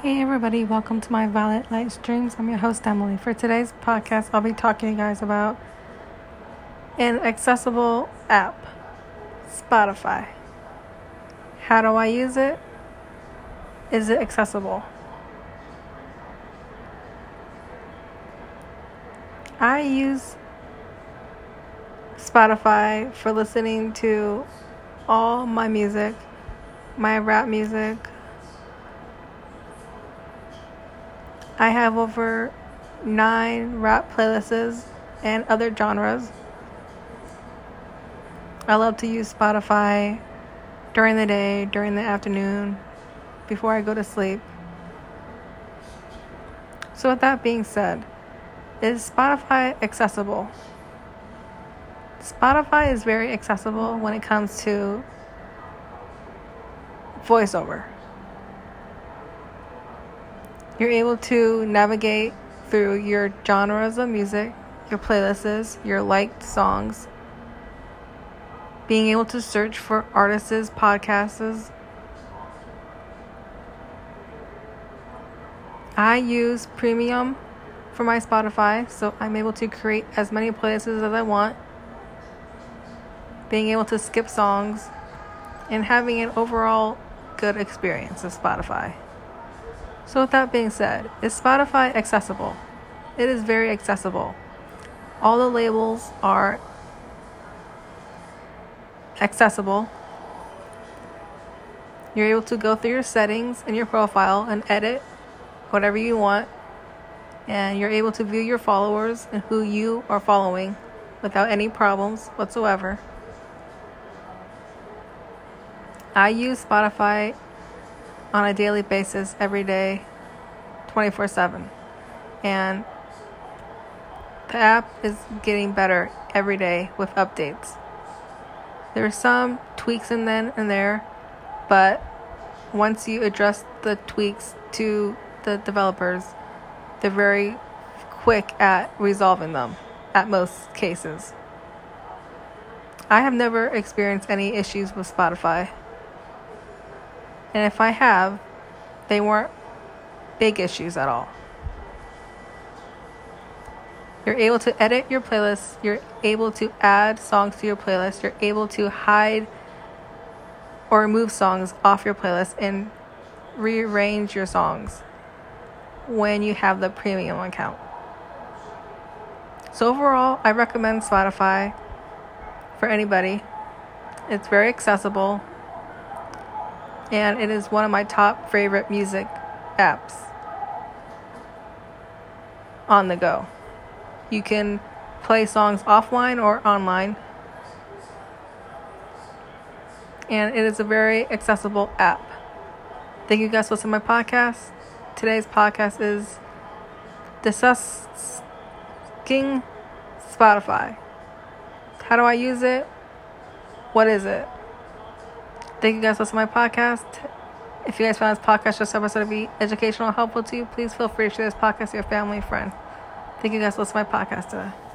Hey everybody, welcome to my Violet Light Streams. I'm your host Emily. For today's podcast, I'll be talking to you guys about an accessible app, Spotify. How do I use it? Is it accessible? I use Spotify for listening to all my music, my rap music, I have over nine rap playlists and other genres. I love to use Spotify during the day, during the afternoon, before I go to sleep. So, with that being said, is Spotify accessible? Spotify is very accessible when it comes to voiceover. You're able to navigate through your genres of music, your playlists, your liked songs, being able to search for artists, podcasts. I use premium for my Spotify, so I'm able to create as many playlists as I want, being able to skip songs, and having an overall good experience of Spotify. So, with that being said, is Spotify accessible? It is very accessible. All the labels are accessible. You're able to go through your settings in your profile and edit whatever you want. And you're able to view your followers and who you are following without any problems whatsoever. I use Spotify on a daily basis, every day, 24 7. And the app is getting better every day with updates. There are some tweaks in then and there, but once you address the tweaks to the developers, they're very quick at resolving them at most cases. I have never experienced any issues with Spotify. And if I have, they weren't big issues at all. You're able to edit your playlist, you're able to add songs to your playlist, you're able to hide or remove songs off your playlist and rearrange your songs when you have the premium account. So, overall, I recommend Spotify for anybody. It's very accessible, and it is one of my top favorite music apps on the go. You can play songs offline or online, and it is a very accessible app. Thank you guys for listening to my podcast. Today's podcast is discussing Spotify. How do I use it? What is it? Thank you guys for listening to my podcast. If you guys found this podcast just episode to be educational helpful to you, please feel free to share this podcast with your family and friend. Thank you guys for listening to my podcast today.